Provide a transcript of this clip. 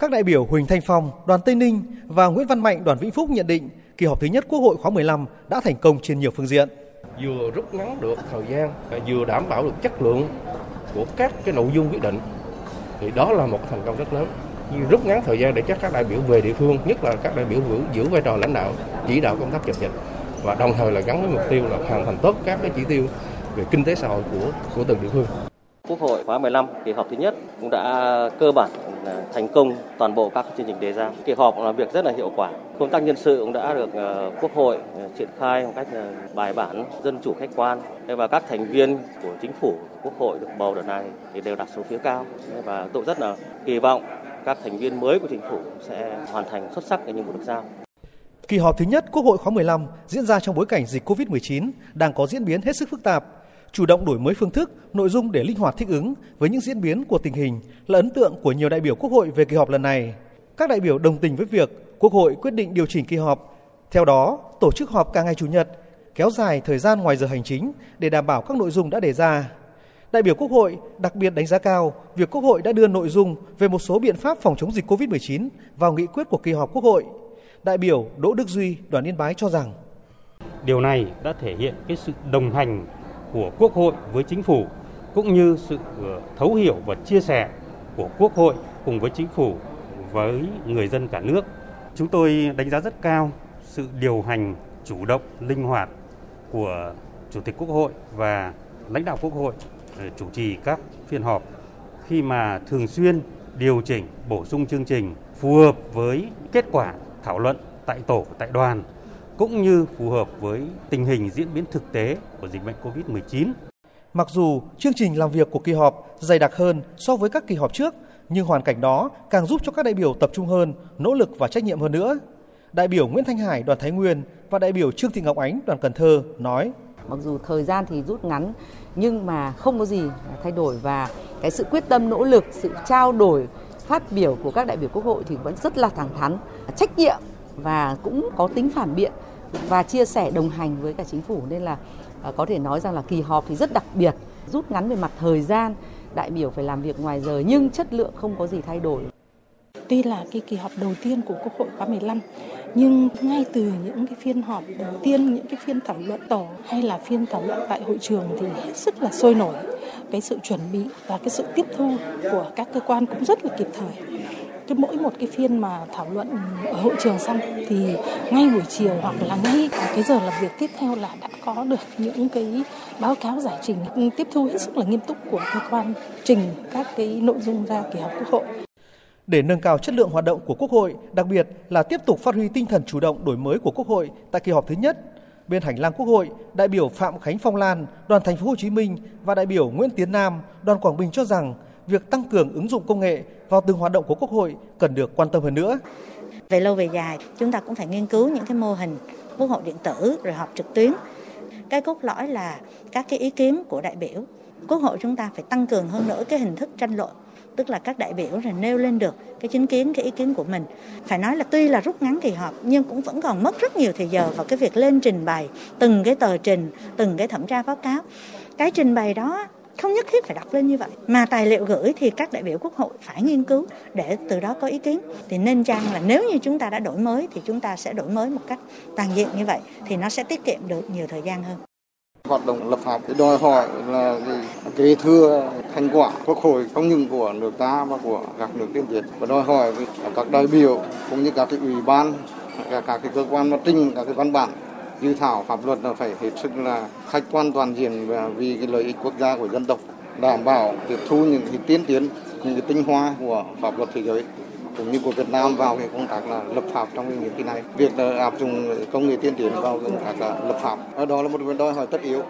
Các đại biểu Huỳnh Thanh Phong, đoàn Tây Ninh và Nguyễn Văn Mạnh, đoàn Vĩnh Phúc nhận định kỳ họp thứ nhất Quốc hội khóa 15 đã thành công trên nhiều phương diện. Vừa rút ngắn được thời gian, vừa đảm bảo được chất lượng của các cái nội dung quyết định thì đó là một thành công rất lớn như rút ngắn thời gian để cho các đại biểu về địa phương nhất là các đại biểu giữ, giữ vai trò lãnh đạo chỉ đạo công tác chống dịch và đồng thời là gắn với mục tiêu là hoàn thành tốt các cái chỉ tiêu về kinh tế xã hội của của từng địa phương. Quốc hội khóa 15 kỳ họp thứ nhất cũng đã cơ bản thành công toàn bộ các chương trình đề ra. Kỳ họp là việc rất là hiệu quả. Công tác nhân sự cũng đã được ờ, Quốc hội ờ, triển khai một cách ờ, bài bản, dân chủ khách quan và các thành viên của chính phủ Quốc hội được bầu đợt này thì đều đạt số phiếu cao và tôi rất là kỳ vọng các thành viên mới của chính phủ sẽ hoàn thành xuất sắc cái nhiệm vụ được giao. Kỳ họp thứ nhất Quốc hội khóa 15 diễn ra trong bối cảnh dịch COVID-19 đang có diễn biến hết sức phức tạp. Chủ động đổi mới phương thức, nội dung để linh hoạt thích ứng với những diễn biến của tình hình là ấn tượng của nhiều đại biểu Quốc hội về kỳ họp lần này. Các đại biểu đồng tình với việc Quốc hội quyết định điều chỉnh kỳ họp. Theo đó, tổ chức họp cả ngày Chủ nhật, kéo dài thời gian ngoài giờ hành chính để đảm bảo các nội dung đã đề ra. Đại biểu Quốc hội đặc biệt đánh giá cao việc Quốc hội đã đưa nội dung về một số biện pháp phòng chống dịch COVID-19 vào nghị quyết của kỳ họp Quốc hội. Đại biểu Đỗ Đức Duy, đoàn Yên Bái cho rằng Điều này đã thể hiện cái sự đồng hành của Quốc hội với chính phủ cũng như sự ờ, thấu hiểu và chia sẻ của Quốc hội cùng với chính phủ với người dân cả nước. Chúng tôi đánh giá rất cao sự điều hành chủ động, linh hoạt của Chủ tịch Quốc hội và lãnh đạo Quốc hội ờ, chủ trì các phiên họp khi mà thường xuyên điều chỉnh, bổ sung chương trình phù hợp với kết quả thảo luận tại tổ, tại đoàn cũng như phù hợp với tình hình diễn biến thực tế của dịch bệnh COVID-19. Mặc dù chương trình làm việc của kỳ họp dày đặc hơn so với các kỳ họp trước, nhưng hoàn cảnh đó càng giúp cho các đại biểu tập trung hơn, nỗ lực và trách nhiệm hơn nữa. Đại biểu Nguyễn Thanh Hải, đoàn Thái Nguyên và đại biểu Trương Thị Ngọc Ánh, đoàn Cần Thơ nói: Mặc dù thời gian thì rút ngắn nhưng mà không có gì thay đổi và cái sự quyết tâm nỗ lực, sự trao đổi phát biểu của các đại biểu Quốc hội thì vẫn rất là thẳng thắn, trách nhiệm và cũng có tính phản biện và chia sẻ đồng hành với cả chính phủ nên là à, có thể nói rằng là kỳ họp thì rất đặc biệt, rút ngắn về mặt thời gian, đại biểu phải làm việc ngoài giờ nhưng chất lượng không có gì thay đổi. Tuy là cái kỳ họp đầu tiên của Quốc hội khóa 15 nhưng ngay từ những cái phiên họp đầu tiên, những cái phiên thảo luận tổ hay là phiên thảo luận tại hội trường thì hết sức là sôi nổi. Cái sự chuẩn bị và cái sự tiếp thu của các cơ quan cũng rất là kịp thời cái mỗi một cái phiên mà thảo luận ở hội trường xong thì ngay buổi chiều hoặc là ngay cái giờ làm việc tiếp theo là đã có được những cái báo cáo giải trình tiếp thu hết sức là nghiêm túc của cơ quan trình các cái nội dung ra kỳ họp quốc hội. Để nâng cao chất lượng hoạt động của Quốc hội, đặc biệt là tiếp tục phát huy tinh thần chủ động đổi mới của Quốc hội tại kỳ họp thứ nhất, bên hành lang Quốc hội, đại biểu Phạm Khánh Phong Lan, đoàn Thành phố Hồ Chí Minh và đại biểu Nguyễn Tiến Nam, đoàn Quảng Bình cho rằng việc tăng cường ứng dụng công nghệ vào từng hoạt động của Quốc hội cần được quan tâm hơn nữa. Về lâu về dài, chúng ta cũng phải nghiên cứu những cái mô hình Quốc hội điện tử rồi họp trực tuyến. Cái cốt lõi là các cái ý kiến của đại biểu. Quốc hội chúng ta phải tăng cường hơn nữa cái hình thức tranh luận tức là các đại biểu rồi nêu lên được cái chính kiến cái ý kiến của mình phải nói là tuy là rút ngắn kỳ họp nhưng cũng vẫn còn mất rất nhiều thời giờ vào cái việc lên trình bày từng cái tờ trình từng cái thẩm tra báo cáo cái trình bày đó không nhất thiết phải đọc lên như vậy. Mà tài liệu gửi thì các đại biểu quốc hội phải nghiên cứu để từ đó có ý kiến. Thì nên chăng là nếu như chúng ta đã đổi mới thì chúng ta sẽ đổi mới một cách toàn diện như vậy thì nó sẽ tiết kiệm được nhiều thời gian hơn. Hoạt động lập pháp thì đòi hỏi là kế thừa thành quả quốc hội không những của nước ta mà của các nước tiên tiến. Và đòi hỏi các đại biểu cũng như các cái ủy ban, các cái cơ quan mà trình, các cái văn bản dự thảo pháp luật là phải hết sức là khách quan toàn diện và vì cái lợi ích quốc gia của dân tộc, đảm bảo tiếp thu những cái tiên tiến, những cái tinh hoa của pháp luật thế giới, cũng như của Việt Nam vào cái công tác là lập pháp trong cái nhiệm kỳ này. Việc là áp dụng công nghệ tiên tiến vào công tác là lập pháp. Ở đó là một vấn đòi hỏi tất yếu.